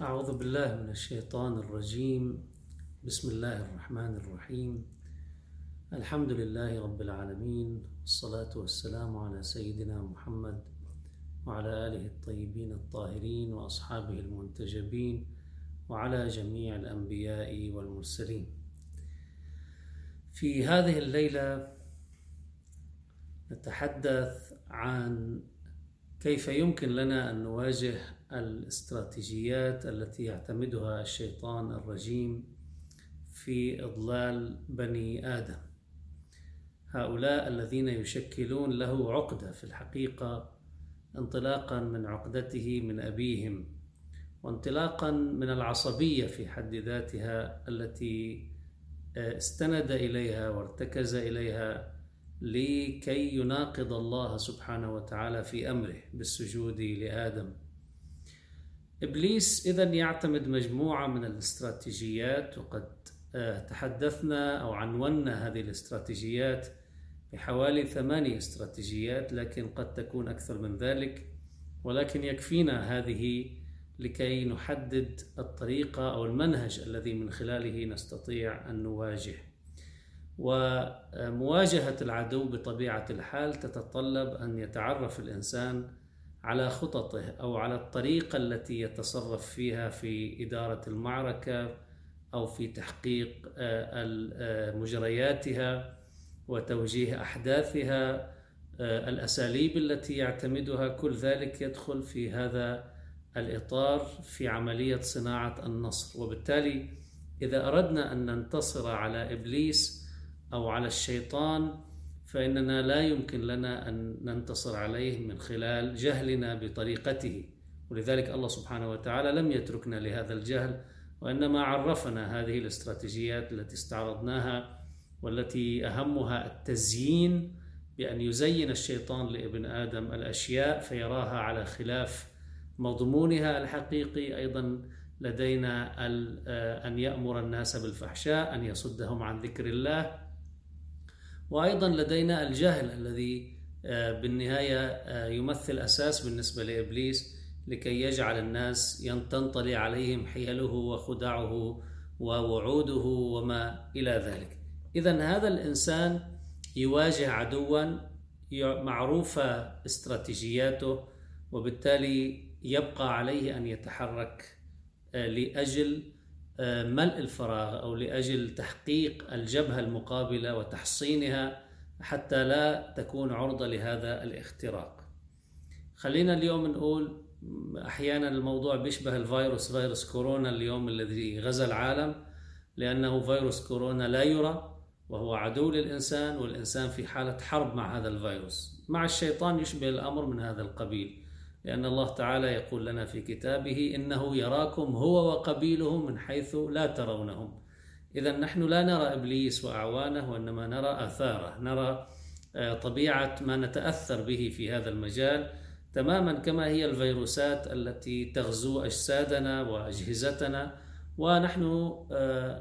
أعوذ بالله من الشيطان الرجيم. بسم الله الرحمن الرحيم. الحمد لله رب العالمين والصلاة والسلام على سيدنا محمد وعلى آله الطيبين الطاهرين وأصحابه المنتجبين وعلى جميع الأنبياء والمرسلين. في هذه الليلة نتحدث عن كيف يمكن لنا أن نواجه الاستراتيجيات التي يعتمدها الشيطان الرجيم في إضلال بني آدم هؤلاء الذين يشكلون له عقدة في الحقيقة انطلاقا من عقدته من أبيهم وانطلاقا من العصبية في حد ذاتها التي استند إليها وارتكز إليها لكي يناقض الله سبحانه وتعالى في أمره بالسجود لآدم. إبليس إذا يعتمد مجموعة من الاستراتيجيات وقد تحدثنا أو عنونا هذه الاستراتيجيات بحوالي ثمانية استراتيجيات لكن قد تكون أكثر من ذلك. ولكن يكفينا هذه لكي نحدد الطريقة أو المنهج الذي من خلاله نستطيع أن نواجه. ومواجهة العدو بطبيعة الحال تتطلب أن يتعرف الإنسان على خططه أو على الطريقة التي يتصرف فيها في إدارة المعركة أو في تحقيق مجرياتها وتوجيه أحداثها الأساليب التي يعتمدها. كل ذلك يدخل في هذا الإطار في عملية صناعة النصر. وبالتالي إذا أردنا أن ننتصر على إبليس أو على الشيطان فإننا لا يمكن لنا أن ننتصر عليه من خلال جهلنا بطريقته. ولذلك الله سبحانه وتعالى لم يتركنا لهذا الجهل وإنما عرفنا هذه الاستراتيجيات التي استعرضناها والتي أهمها التزيين بأن يزين الشيطان لابن آدم الأشياء فيراها على خلاف مضمونها الحقيقي. أيضا لدينا أن يأمر الناس بالفحشاء أن يصدهم عن ذكر الله. وأيضا لدينا الجهل الذي بالنهاية يمثل أساس بالنسبة لإبليس لكي يجعل الناس تنطلي عليهم حيله وخدعه ووعوده وما إلى ذلك. اذا هذا الإنسان يواجه عدوا معروفه استراتيجياته وبالتالي يبقى عليه أن يتحرك لأجل ملء الفراغ أو لأجل تحقيق الجبهة المقابلة وتحصينها حتى لا تكون عرضة لهذا الاختراق. خلينا اليوم نقول أحيانا الموضوع بيشبه الفيروس فيروس كورونا اليوم الذي غزا العالم لأنه فيروس كورونا لا يرى وهو عدو للإنسان والإنسان في حالة حرب مع هذا الفيروس. مع الشيطان يشبه الأمر من هذا القبيل. لأن الله تعالى يقول لنا في كتابه إنه يراكم هو وقبيله من حيث لا ترونهم. إذا نحن لا نرى إبليس وأعوانه وإنما نرى آثاره نرى طبيعة ما نتأثر به في هذا المجال تماما كما هي الفيروسات التي تغزو أجسادنا وأجهزتنا ونحن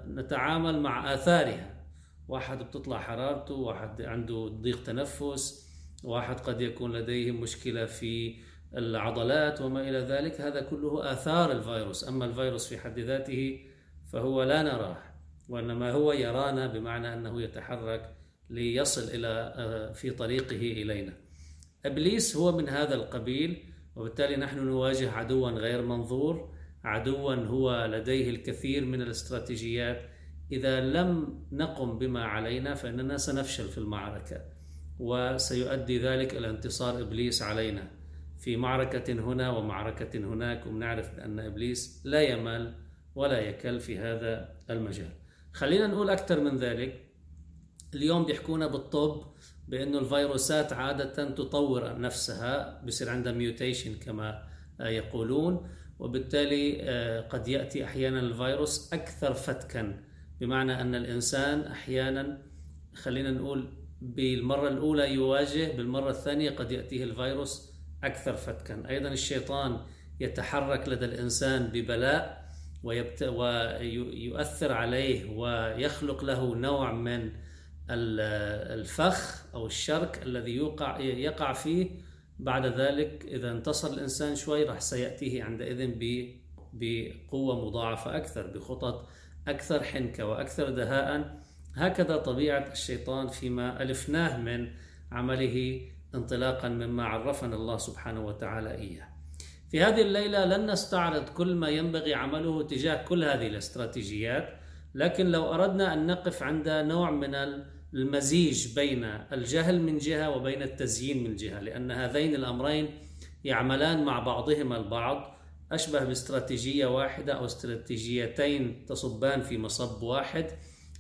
نتعامل مع آثارها. واحد بتطلع حرارته واحد عنده ضيق تنفس واحد قد يكون لديه مشكلة في العضلات وما إلى ذلك هذا كله آثار الفيروس. أما الفيروس في حد ذاته فهو لا نراه وإنما هو يرانا بمعنى أنه يتحرك ليصل إلى في طريقه إلينا. إبليس هو من هذا القبيل وبالتالي نحن نواجه عدوا غير منظور. عدوا هو لديه الكثير من الاستراتيجيات. إذا لم نقم بما علينا فإننا سنفشل في المعركة وسيؤدي ذلك إلى انتصار إبليس علينا. في معركة هنا ومعركة هناك ونعرف أن إبليس لا يمل ولا يكل في هذا المجال. خلينا نقول أكثر من ذلك اليوم بيحكونا بالطب بأنه الفيروسات عادة تطور نفسها بصير عندها ميوتيشن كما يقولون وبالتالي قد يأتي أحيانا الفيروس أكثر فتكا. بمعنى أن الإنسان أحيانا خلينا نقول بالمرة الأولى يواجه بالمرة الثانية قد يأتيه الفيروس أكثر فتكا. أيضا الشيطان يتحرك لدى الإنسان ببلاء ويبت... ويؤثر عليه ويخلق له نوع من الفخ أو الشرك الذي يوقع يقع فيه. بعد ذلك إذا انتصر الإنسان شوي راح سيأتيه عندئذ بقوة مضاعفة أكثر بخطط أكثر حنكة وأكثر دهاء. هكذا طبيعة الشيطان فيما ألفناه من عمله انطلاقا مما عرفنا الله سبحانه وتعالى إياه. في هذه الليلة لن نستعرض كل ما ينبغي عمله تجاه كل هذه الاستراتيجيات لكن لو أردنا أن نقف عند نوع من المزيج بين الجهل من جهة وبين التزيين من جهة لأن هذين الأمرين يعملان مع بعضهما البعض. أشبه باستراتيجية واحدة أو استراتيجيتين تصبان في مصب واحد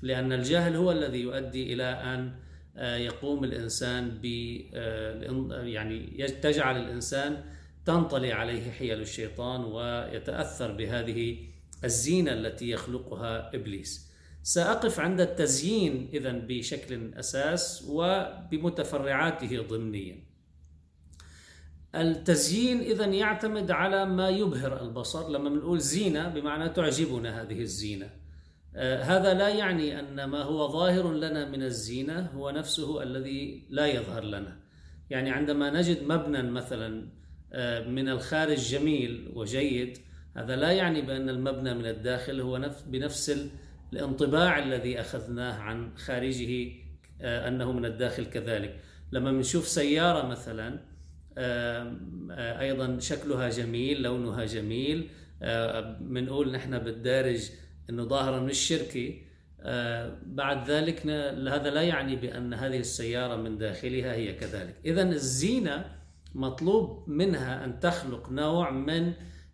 لأن الجهل هو الذي يؤدي أن آه، يقوم الإنسان ب آه، يعني تجعل الإنسان تنطلي عليه حيل الشيطان ويتأثر بهذه الزينة التي يخلقها إبليس. سأقف عند التزيين إذا بشكل أساس وبمتفرعاته ضمنيا. التزيين إذا يعتمد على ما يبهر البصر لما بنقول زينة بمعنى تعجبنا هذه الزينة. آه، هذا لا يعني أن ما هو ظاهر لنا من الزينة هو نفسه الذي لا يظهر لنا. يعني عندما نجد مبنى مثلا آه، من الخارج جميل وجيد هذا لا يعني بأن المبنى من الداخل هو بنفس الانطباع الذي أخذناه عن خارجه آه، أنه من الداخل كذلك. لما بنشوف سيارة مثلا أيضا شكلها جميل لونها جميل بنقول نحن بالدارج إنه ظاهره من الشركة آه، بعد ذلك هذا لا يعني بأن هذه السيارة من داخلها هي كذلك. اذا الزينة مطلوب منها أن تخلق نوع من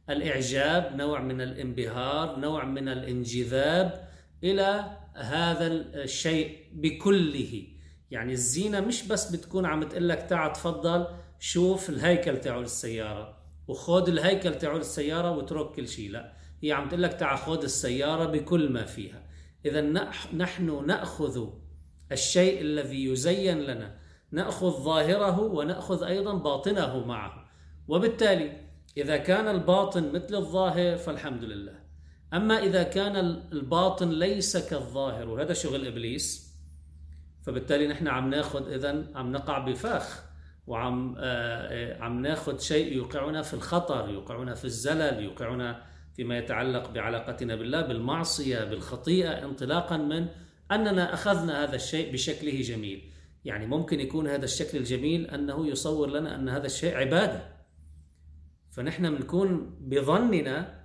الإعجاب نوع من الانبهار نوع من الانجذاب إلى هذا الشيء بكله. يعني الزينة مش بس بتكون عم تقول لك تعال تفضل شوف الهيكل تاعول السياره وخذ الهيكل تاعول السياره واترك كل شيء لا. هي عم تقول لك تعال خذ السيارة بكل ما فيها. إذا نحن نأخذ الشيء الذي يزين لنا. نأخذ ظاهره ونأخذ أيضا باطنه معه. وبالتالي إذا كان الباطن مثل الظاهر فالحمد لله. أما إذا كان الباطن ليس كالظاهر وهذا شغل إبليس. فبالتالي نحن عم ناخذ إذا عم نقع بفاخ وعم آه، آه، عم ناخذ شيء يوقعنا في الخطر يوقعنا في الزلل يوقعنا فيما يتعلق بعلاقتنا بالله بالمعصية بالخطيئة انطلاقا من أننا أخذنا هذا الشيء بشكله جميل. يعني ممكن يكون هذا الشكل الجميل أنه يصور لنا أن هذا الشيء عبادة. فنحن بنكون بظننا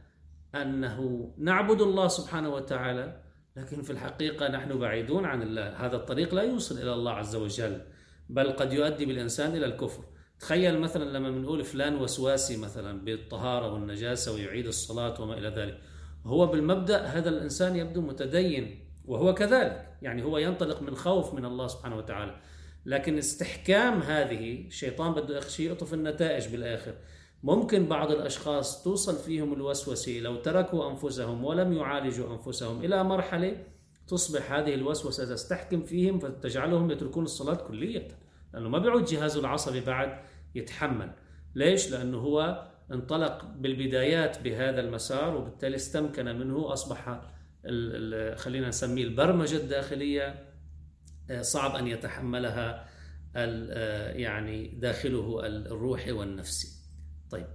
أنه نعبد الله سبحانه وتعالى لكن في الحقيقة نحن بعيدون عن الله. هذا الطريق لا يوصل إلى الله عز وجل بل قد يؤدي بالإنسان إلى الكفر. تخيل مثلا لما بنقول فلان وسواسي مثلا بالطهارة والنجاسة ويعيد الصلاة وما إلى ذلك. هو بالمبدأ هذا الإنسان يبدو متدين وهو كذلك يعني هو ينطلق من خوف من الله سبحانه وتعالى. لكن استحكام هذه الشيطان بده شيء يقطف النتائج بالآخر. ممكن بعض الأشخاص توصل فيهم الوسوسة لو تركوا أنفسهم ولم يعالجوا أنفسهم إلى مرحلة تصبح هذه الوسوسة تستحكم فيهم فتجعلهم يتركون الصلاة كلية لأنه ما بيعود جهازه العصبي بعد يتحمل ليش؟ لأنه هو انطلق بالبدايات بهذا المسار وبالتالي استمكن منه أصبح خلينا نسميه البرمجة الداخلية آه، صعب أن يتحملها آه، يعني داخله الروحي والنفسي طيب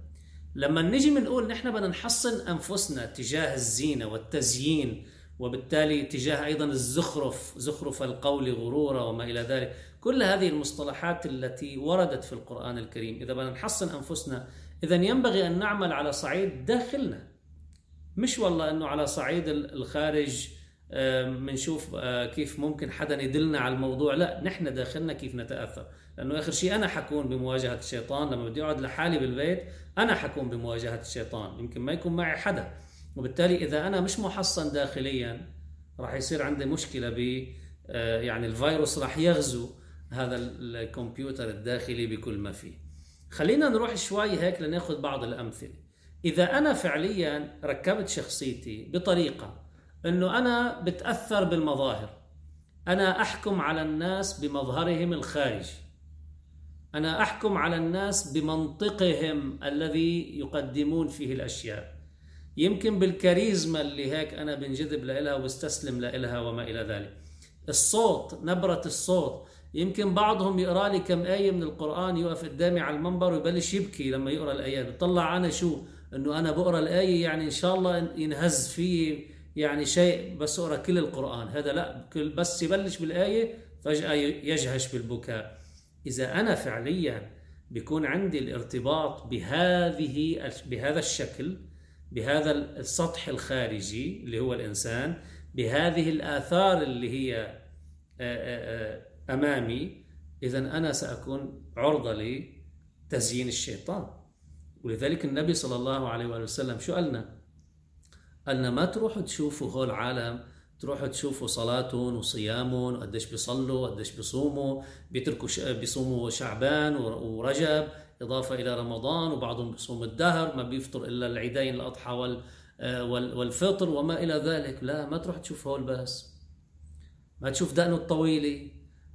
لما نجي بنقول نحن بدنا نحصن أنفسنا تجاه الزينة والتزيين وبالتالي تجاه أيضا الزخرف زخرف القول غرورا وما إلى ذلك. كل هذه المصطلحات التي وردت في القرآن الكريم إذا بدنا نحصن أنفسنا إذا ينبغي أن نعمل على صعيد داخلنا. مش والله أنه على صعيد الخارج بنشوف آه، كيف ممكن حدا يدلنا على الموضوع. لا نحن داخلنا كيف نتأثر. لأنه آخر شيء أنا حكون بمواجهة الشيطان. لما بدي أقعد لحالي بالبيت أنا حكون بمواجهة الشيطان. يمكن ما يكون معي حدا. وبالتالي إذا أنا مش محصن داخليا راح يصير عندي مشكلة ب آه، يعني الفيروس راح يغزو هذا الكمبيوتر الداخلي بكل ما فيه. خلينا نروح شوي هيك لناخذ بعض الأمثلة. إذا أنا فعليا ركبت شخصيتي بطريقة أنه أنا بتأثر بالمظاهر أنا أحكم على الناس بمظهرهم الخارجي أنا أحكم على الناس بمنطقهم الذي يقدمون فيه الأشياء. يمكن بالكاريزما اللي هيك أنا بنجذب لها وبستسلم لها وما إلى ذلك. الصوت نبرة الصوت. يمكن بعضهم يقرأ لي كم آية من القرآن يقف قدامي على المنبر ويبلش يبكي لما يقرأ الآيات. بطلع أنا شو؟ إنه أنا بقرأ الآية يعني إن شاء الله ينهز في يعني شيء بس أقرأ كل القرآن. هذا لا كل بس يبلش بالآية فجأة يجهش بالبكاء. إذا أنا فعليا بيكون عندي الارتباط بهذه بهذا الشكل بهذا السطح الخارجي اللي هو الإنسان بهذه الآثار اللي هي أمامي اذا أنا سأكون عرضة لتزيين الشيطان ولذلك النبي صلى الله عليه وآله وسلم شو قالنا قالنا ما تروحوا تشوفوا هول العالم تروحوا تشوفوا صلاتهم وصيامهم وقديش بيصلوا وقديش بيصوموا بيتركوا. بيصوموا شعبان ورجب إضافة إلى رمضان وبعضهم بيصوم الدهر ما بيفطر إلا العيدين الأضحى وال... والفطر وما إلى ذلك. لا ما تروح تشوف هول بس. ما تشوف دقنه الطويلة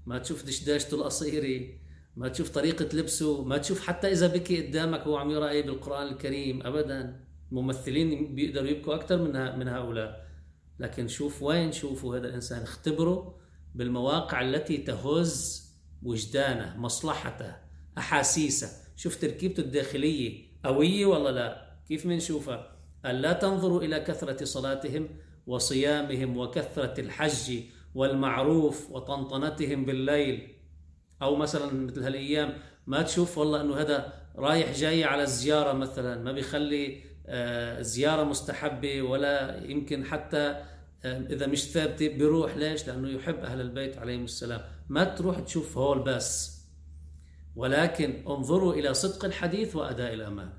ما تشوف دشداشته القصيرة ما تشوف طريقة لبسه ما تشوف حتى إذا بكي قدامك هو عم يرى بالقرآن الكريم أبدا. الممثلين بيقدروا يبكوا أكثر من من هؤلاء. لكن شوف وين شوفوا هذا الإنسان. اختبره بالمواقع التي تهز وجدانه مصلحته أحاسيسه. شوف تركيبته الداخلية قوية ولا لا. كيف بنشوفها قال لا تنظروا إلى كثرة صلاتهم وصيامهم وكثرة الحج والمعروف وطنطنتهم بالليل. أو مثلا مثل هالأيام ما تشوف والله أنه هذا رايح جاي على الزيارة مثلا. ما بيخلي زيارة مستحبة ولا يمكن حتى إذا مش ثابتة بيروح. ليش؟ لأنه يحب أهل البيت عليهم السلام. ما تروح تشوف هول بس. ولكن انظروا إلى صدق الحديث وأداء الأمانة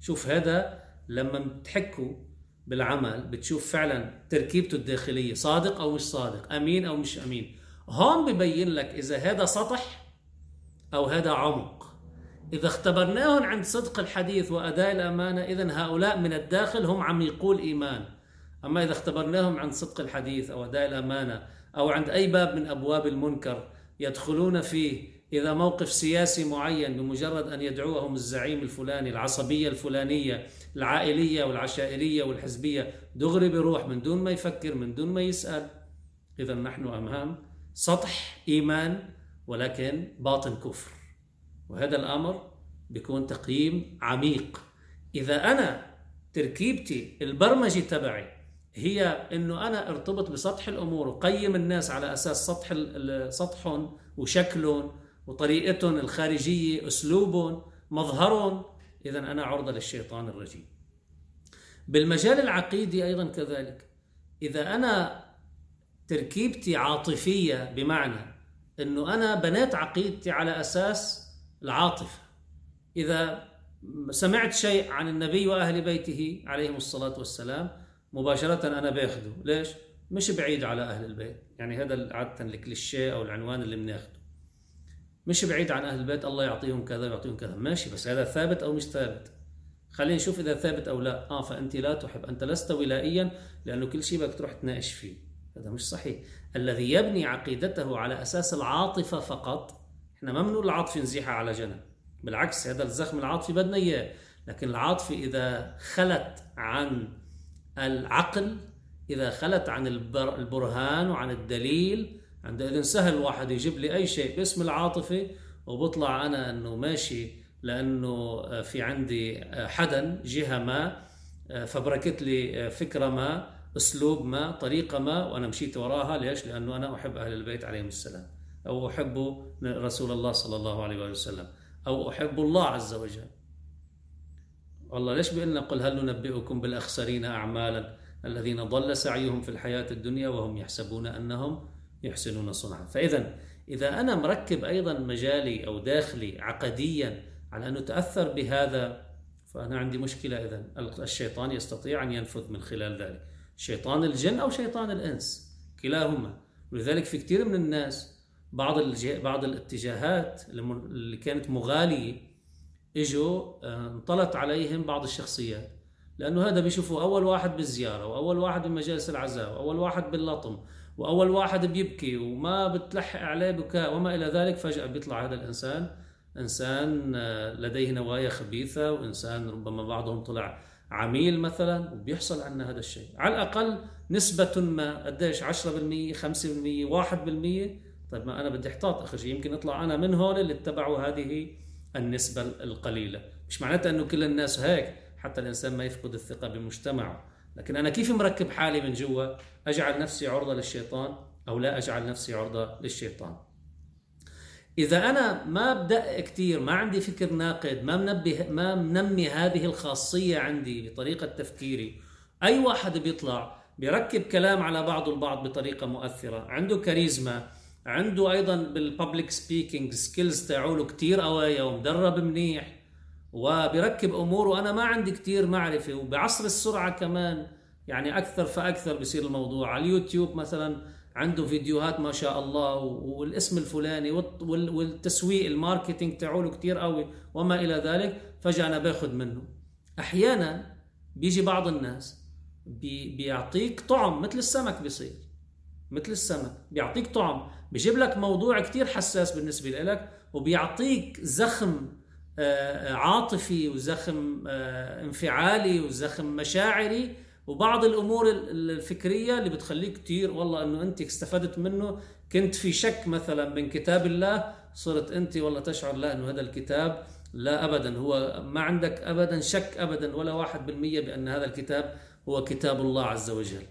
شوف هذا لما بتحكوا بالعمل بتشوف فعلا تركيبته الداخلية صادق أو مش صادق أمين أو مش أمين. هون ببين لك إذا هذا سطح أو هذا عمق. إذا اختبرناهم عند صدق الحديث وأداء الأمانة إذا هؤلاء من الداخل هم عميقو الإيمان أما إذا اختبرناهم عند صدق الحديث أو أداء الأمانة أو عند أي باب من أبواب المنكر يدخلون فيه إذا موقف سياسي معين بمجرد أن يدعوهم الزعيم الفلاني العصبية الفلانية العائلية والعشائرية والحزبية دغري بيروح من دون ما يفكر من دون ما يسأل. إذا نحن أمام سطح إيمان ولكن باطن كفر. وهذا الأمر بيكون تقييم عميق. إذا أنا تركيبتي البرمجة تبعي هي إنه أنا ارتبط بسطح الأمور وقيم الناس على أساس سطح سطحهم وشكلهم وطريقتهم الخارجية أسلوبهم مظهرهم. اذا أنا عرضة للشيطان الرجيم. بالمجال العقيدي أيضا كذلك. إذا أنا تركيبتي عاطفية بمعنى إنه أنا بنيت عقيدتي على أساس العاطفة. إذا سمعت شيء عن النبي وأهل بيته عليهم الصلاة والسلام مباشرة أنا باخذه ليش؟ مش بعيد على أهل البيت. يعني هذا عادة الكليشيه أو العنوان اللي بناخذه مش بعيد عن أهل البيت الله يعطيهم كذا ويعطيهم كذا. ماشي بس هذا ثابت أو مش ثابت؟ خلينا نشوف إذا ثابت أو لا. آه فأنت لا تحب أنت لست ولائيا لأنه كل شيء بدك تروح تناقش فيه. هذا مش صحيح. الذي يبني عقيدته على أساس العاطفة فقط إحنا ما بنقول العاطفة نزيحها على جنب. بالعكس هذا الزخم العاطفي بدنا إياه. لكن العاطفة إذا خلت عن العقل إذا خلت عن البرهان وعن الدليل عندئذ سهل الواحد يجيب لي أي شيء باسم العاطفة وبطلع أنا إنه ماشي لأنه في عندي حدا جهة ما فبركت لي فكرة ما أسلوب ما طريقة ما وأنا مشيت وراها ليش؟ لأنه أنا أحب أهل البيت عليهم السلام أو أحب رسول الله صلى الله عليه وسلم أو أحب الله عز وجل. والله ليش بيقول قل هل ننبئكم بالأخسرين اعمالا الذين ضل سعيهم في الحياة الدنيا وهم يحسبون أنهم يحسنون صنعا. فإذا إذا أنا مركب أيضا مجالي أو داخلي عقديا على أنه تأثر بهذا فأنا عندي مشكلة إذا. الشيطان يستطيع أن ينفذ من خلال ذلك. شيطان الجن أو شيطان الإنس؟ كلاهما. ولذلك في كثير من الناس بعض بعض الاتجاهات اللي كانت مغالية إجوا انطلت عليهم بعض الشخصيات. لأنه هذا بيشوفوا أول واحد بالزيارة وأول واحد بمجالس العزاء وأول واحد باللطم وأول واحد بيبكي وما بتلحق عليه بكاء وما إلى ذلك فجأة بيطلع هذا الإنسان. إنسان آه، لديه نوايا خبيثة وإنسان ربما بعضهم طلع عميل مثلا وبيحصل عنا هذا الشيء. على الأقل نسبة ما قديش؟ 10% 5% 1% طيب ما أنا بدي أحتاط اخر شيء يمكن أطلع أنا من هون اللي اتبعوا هذه النسبة القليلة. مش معناتها إنه كل الناس هيك حتى الإنسان ما يفقد الثقة بمجتمعه. لكن أنا كيف مركب حالي من جوا؟ أجعل نفسي عرضة للشيطان أو لا أجعل نفسي عرضة للشيطان. إذا أنا ما أبدأ كثير ما عندي فكر ناقد ما منبه ما منمي هذه الخاصية عندي بطريقة تفكيري أي واحد بيطلع بيركب كلام على بعضه البعض بطريقة مؤثرة عنده كاريزما عنده أيضا بال public speaking skills تاعوله كثير قوايا ومدرب منيح وبركب أمور وأنا ما عندي كثير معرفة وبعصر السرعة كمان يعني أكثر فأكثر بصير الموضوع. على اليوتيوب مثلا عنده فيديوهات ما شاء الله والاسم الفلاني والتسويق ال marketing تاعوله كثير قوي وما إلى ذلك فجأة أنا باخذ منه. أحيانا بيجي بعض الناس بي بيعطيك طعم مثل السمك بيصير مثل السمك بيعطيك طعم بيجيب لك موضوع كثير حساس بالنسبة لك وبيعطيك زخم عاطفي وزخم آه، انفعالي وزخم مشاعري. وبعض الأمور الفكرية اللي بتخليك كثير والله إنه أنت استفدت منه. كنت في شك مثلا من كتاب الله صرت أنت والله تشعر لا إنه هذا الكتاب لا ابدا. هو ما عندك ابدا شك ابدا ولا واحد بالمية بأن هذا الكتاب هو كتاب الله عز وجل.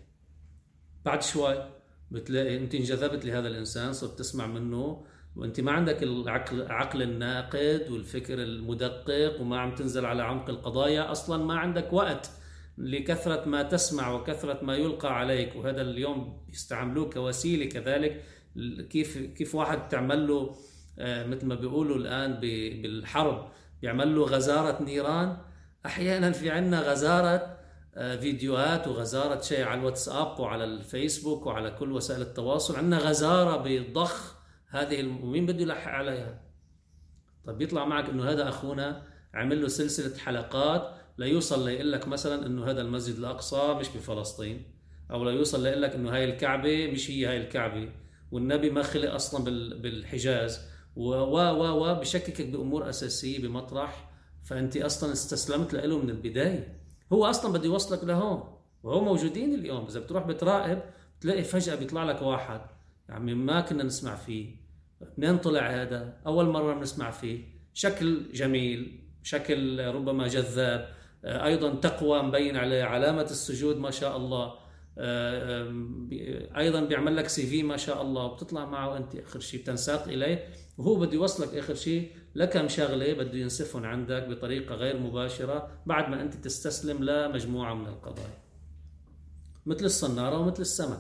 بعد شوي بتلاقي أنت انجذبت لهذا الإنسان صرت تسمع منه. وانت ما عندك العقل عقل الناقد والفكر المدقق وما عم تنزل على عمق القضايا أصلا ما عندك وقت لكثرة ما تسمع وكثرة ما يلقى عليك. وهذا اليوم بيستعملوه كوسيلة كذلك كيف كيف واحد تعمل له آه، مثل ما بيقولوا الآن بالحرب بيعمل له غزارة نيران. أحيانا في عنا غزارة آه، فيديوهات وغزارة شيء على الواتساب وعلى الفيسبوك وعلى كل وسائل التواصل. عندنا غزارة بضخ هذه ومين بده يلحق عليها؟ طيب بيطلع معك إنه هذا أخونا عمل له سلسلة حلقات ليوصل ليقول لك مثلا إنه هذا المسجد الأقصى مش بفلسطين أو ليوصل ليقول لك إنه هاي الكعبة مش هي هاي الكعبة. والنبي ما خلق أصلا بالحجاز. و و و بشككك بأمور أساسية بمطرح فأنت أصلا استسلمت له من البداية. هو أصلا بده يوصلك لهون. وهو موجودين اليوم. إذا بتروح بتراقب بتلاقي فجأة بيطلع لك واحد. يعني ما كنا نسمع فيه. منين طلع هذا. أول مرة بنسمع فيه. شكل جميل شكل ربما جذاب. آه، أيضا تقوى مبين عليه علامة السجود ما شاء الله. آه، أيضا بيعمل لك سي في ما شاء الله. وبتطلع معه أنت آخر شيء بتنساق إليه. وهو بده يوصلك آخر شيء لكم شغلة بده ينسفهم عندك بطريقة غير مباشرة بعد ما أنت تستسلم لمجموعة من القضايا. مثل الصنارة ومثل السمك.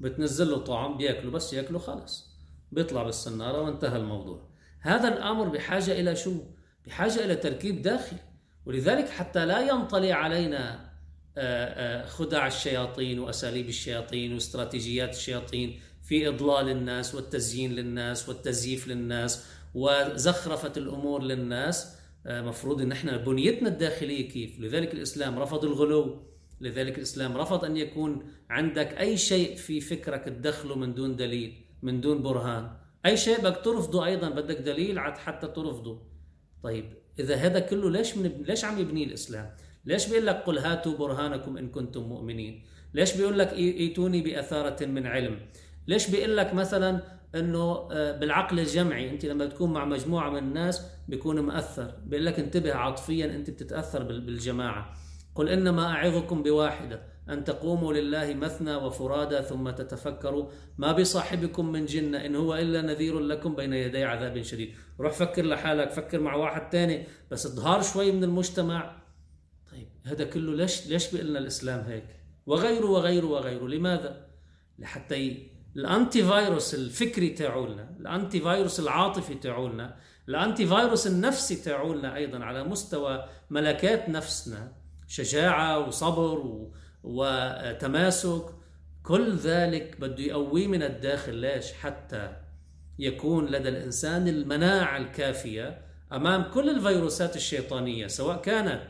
بتنزل له طعم بياكله بس ياكله خلص بيطلع بالصناره وانتهى الموضوع. هذا الأمر بحاجة إلى شو؟ بحاجة إلى تركيب داخلي. ولذلك حتى لا ينطلي علينا آه، آه، خدع الشياطين وأساليب الشياطين واستراتيجيات الشياطين في إضلال الناس والتزيين للناس والتزييف للناس وزخرفة الأمور للناس آه، مفروض إن إحنا بنيتنا الداخلية كيف؟ لذلك الإسلام رفض الغلو. لذلك الإسلام رفض أن يكون عندك أي شيء في فكرك تدخله من دون دليل. من دون برهان. أي شيء بدك ترفضه أيضا بدك دليل حتى ترفضه. طيب إذا هذا كله ليش من ليش عم يبنيه الإسلام؟ ليش بيقول لك قل هاتوا برهانكم إن كنتم مؤمنين؟ ليش بيقول لك ايتوني بأثارة من علم؟ ليش بيقول لك مثلا إنه آه، بالعقل الجمعي أنت لما تكون مع مجموعة من الناس بيكون مأثر بيقول لك انتبه عاطفيا أنت بتتأثر بالجماعة. قل إنما أعظكم بواحدة. أن تقوموا لله مثنى وفرادى ثم تتفكروا ما بصاحبكم من جنه إن هو إلا نذير لكم بين يدي عذاب شديد. روح فكر لحالك فكر مع واحد تاني بس اظهار شوي من المجتمع. طيب هذا كله ليش ليش بيقول لنا الإسلام هيك؟ وغيره وغيره وغيره. لماذا؟ لحتى ال antivirus الفكري تاعولنا ال antivirus العاطفي تاعولنا ال antivirus النفسي تاعولنا أيضا على مستوى ملكات نفسنا شجاعة وصبر وتماسك كل ذلك بده يقويه من الداخل. ليش؟ حتى يكون لدى الإنسان المناعة الكافية أمام كل الفيروسات الشيطانية سواء كانت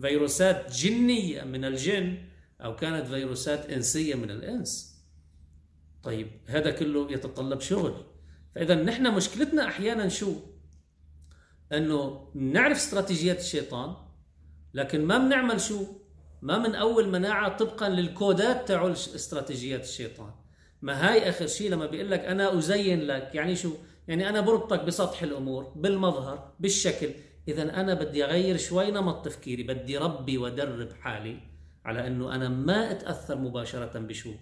فيروسات جنية من الجن أو كانت فيروسات إنسية من الإنس. طيب هذا كله يتطلب شغل. فإذا نحن مشكلتنا أحيانا شو؟ إنه نعرف استراتيجيات الشيطان لكن ما بنعمل شو؟ ما من أول مناعة طبقا للكودات تاعو استراتيجيات الشيطان. ما هاي آخر شيء لما بيقول لك أنا أزين لك يعني شو؟ يعني أنا بربطك بسطح الأمور بالمظهر بالشكل. إذا أنا بدي أغير شوي نمط تفكيري بدي ربي وأدرب حالي على أنه أنا ما أتأثر مباشرة بشو؟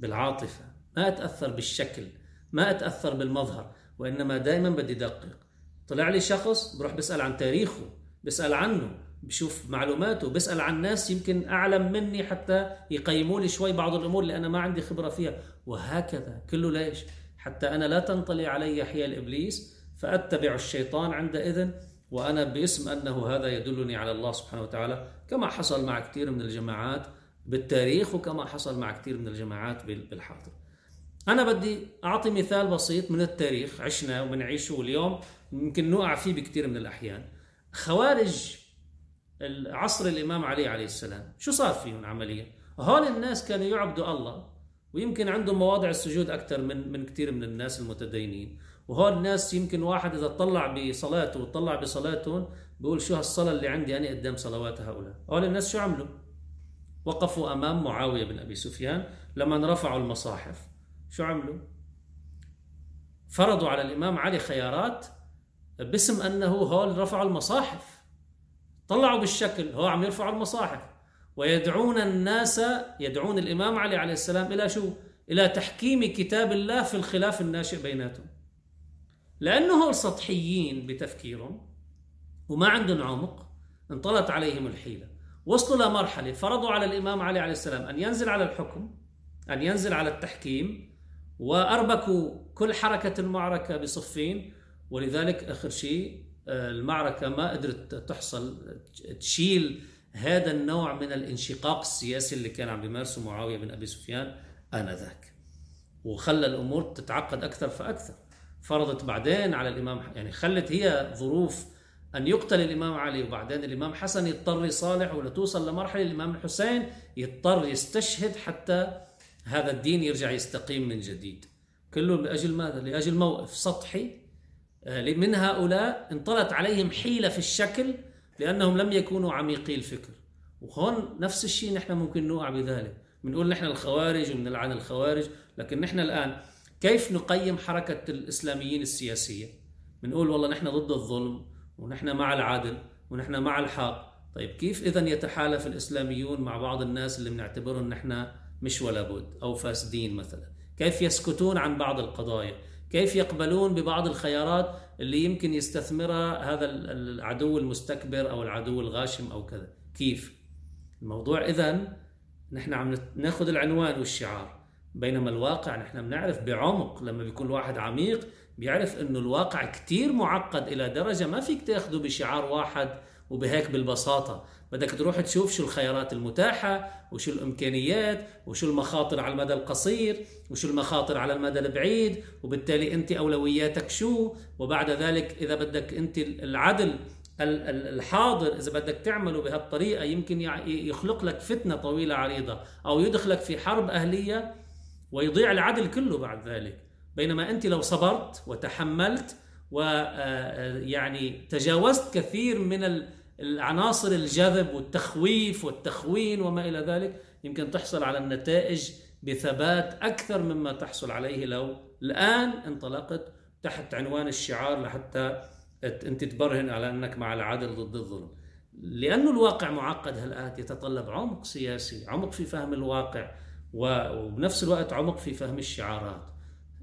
بالعاطفة ما أتأثر بالشكل ما أتأثر بالمظهر وإنما دائما بدي دقق. طلع لي شخص بروح بسأل عن تاريخه بسأل عنه. بشوف معلوماته بسأل عن ناس يمكن أعلم مني حتى يقيموا لي شوي بعض الأمور اللي أنا ما عندي خبرة فيها. وهكذا كله ليش؟ حتى أنا لا تنطلي علي حيل إبليس فأتبع الشيطان عندئذ وأنا باسم أنه هذا يدلني على الله سبحانه وتعالى كما حصل مع كثير من الجماعات بالتاريخ وكما حصل مع كثير من الجماعات بالحاضر. أنا بدي أعطي مثال بسيط من التاريخ عشنا وبنعيشه اليوم ممكن نقع فيه بكثير من الأحيان. خوارج عصر الإمام علي عليه السلام. شو صار فيهم عمليا؟ هول الناس كانوا يعبدوا الله ويمكن عندهم مواضع السجود أكثر من من كثير من الناس المتدينين. وهول الناس يمكن واحد إذا طلع بصلاته وطلع بصلاتهم بيقول شو هالصلاة اللي عندي أنا قدام صلوات هؤلاء. هول الناس شو عملوا؟ وقفوا أمام معاوية بن أبي سفيان لما رفعوا المصاحف. شو عملوا؟ فرضوا على الإمام علي خيارات باسم أنه هول رفعوا المصاحف. طلعوا بالشكل هو عم يرفعوا المصاحف. ويدعون الناس يدعون الإمام علي عليه السلام إلى شو؟ إلى تحكيم كتاب الله في الخلاف الناشئ بيناتهم. لأنه سطحيين بتفكيرهم وما عندهم عمق انطلت عليهم الحيلة. وصلوا لمرحلة فرضوا على الإمام علي عليه السلام أن ينزل على الحكم أن ينزل على التحكيم وأربكوا كل حركة المعركة بصفين. ولذلك آخر شيء المعركة ما قدرت تحصل تشيل هذا النوع من الانشقاق السياسي اللي كان عم بيمارسه معاوية بن أبي سفيان آنذاك. وخلى الأمور تتعقد أكثر فأكثر. فرضت بعدين على الإمام يعني خلت هي ظروف أن يقتل الإمام علي وبعدين الإمام حسن يضطر يصالح ولتوصل لمرحلة الإمام الحسين يضطر يستشهد حتى هذا الدين يرجع يستقيم من جديد. كله لأجل ماذا؟ لأجل موقف سطحي من هؤلاء انطلت عليهم حيلة في الشكل لأنهم لم يكونوا عميقي الفكر. وهون نفس الشيء نحن ممكن نوقع بذلك. بنقول نحن الخوارج وبنلعن الخوارج لكن نحن الآن كيف نقيم حركة الإسلاميين السياسية؟ بنقول والله نحن ضد الظلم ونحن مع العدل ونحن مع الحق. طيب كيف إذا يتحالف الإسلاميون مع بعض الناس اللي بنعتبرهم نحن مش ولا بد أو فاسدين مثلا؟ كيف يسكتون عن بعض القضايا؟ كيف يقبلون ببعض الخيارات اللي يمكن يستثمرها هذا العدو المستكبر أو العدو الغاشم أو كذا؟ كيف؟ الموضوع إذا نحن عم ناخذ العنوان والشعار. بينما الواقع نحن بنعرف بعمق لما بيكون الواحد عميق بيعرف إنه الواقع كتير معقد إلى درجة ما فيك تاخده بشعار واحد وبهيك بالبساطة. بدك تروح تشوف شو الخيارات المتاحة وشو الإمكانيات وشو المخاطر على المدى القصير وشو المخاطر على المدى البعيد وبالتالي أنت أولوياتك شو؟ وبعد ذلك إذا بدك أنت العدل الحاضر إذا بدك تعمله بهالطريقة يمكن يخلق لك فتنة طويلة عريضة أو يدخلك في حرب أهلية ويضيع العدل كله بعد ذلك. بينما أنت لو صبرت وتحملت ويعني آه، آه، تجاوزت كثير من العناصر الجذب والتخويف والتخوين وما إلى ذلك. يمكن تحصل على النتائج بثبات أكثر مما تحصل عليه لو الآن انطلقت تحت عنوان الشعار لحتى أنت تبرهن على أنك مع العدل ضد الظلم. لأن الواقع معقد هالآت يتطلب عمق سياسي عمق في فهم الواقع وبنفس الوقت عمق في فهم الشعارات.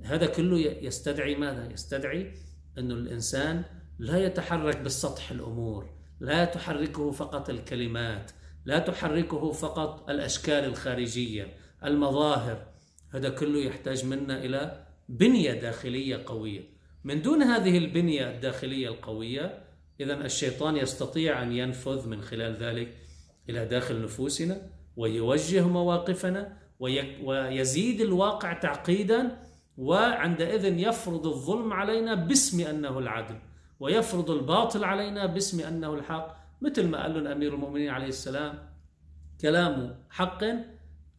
هذا كله يستدعي ماذا؟ يستدعي أن الإنسان لا يتحرك بالسطح الأمور لا تحركه فقط الكلمات لا تحركه فقط الأشكال الخارجية المظاهر. هذا كله يحتاج منا إلى بنية داخلية قوية. من دون هذه البنية الداخلية القوية إذا الشيطان يستطيع أن ينفذ من خلال ذلك إلى داخل نفوسنا ويوجه مواقفنا ويزيد الواقع تعقيدا وعندئذ يفرض الظلم علينا باسم أنه العدل ويفرض الباطل علينا باسم أنه الحق. مثل ما قال لهم امير المؤمنين عليه السلام كلامه حق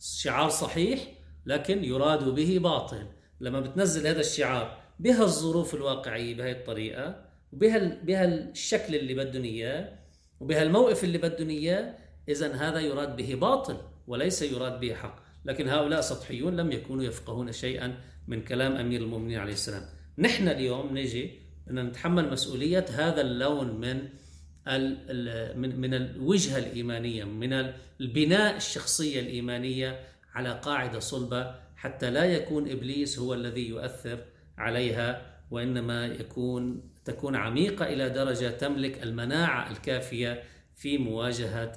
شعار صحيح لكن يراد به باطل. لما بتنزل هذا الشعار بهالظروف الواقعية بهي الطريقة وبها بهالشكل اللي بدهم إياه وبهالموقف اللي بدهم إياه اذا هذا يراد به باطل وليس يراد به حق. لكن هؤلاء سطحيون لم يكونوا يفقهون شيئا من كلام أمير المؤمنين عليه السلام. نحن اليوم نجي أن نتحمل مسؤولية هذا اللون من من من الوجهة الإيمانية من البناء الشخصية الإيمانية على قاعدة صلبة حتى لا يكون إبليس هو الذي يؤثر عليها وإنما يكون تكون عميقة إلى درجة تملك المناعة الكافية في مواجهة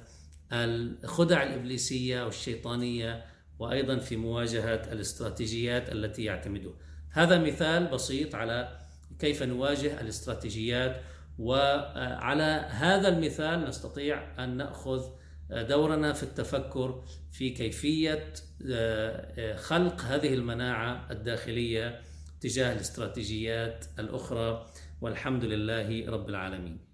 الخدع الإبليسية والشيطانية وأيضا في مواجهة الاستراتيجيات التي يعتمدها. هذا مثال بسيط على كيف نواجه الاستراتيجيات وعلى هذا المثال نستطيع أن نأخذ دورنا في التفكر في كيفية خلق هذه المناعة الداخلية تجاه الاستراتيجيات الأخرى. والحمد لله رب العالمين.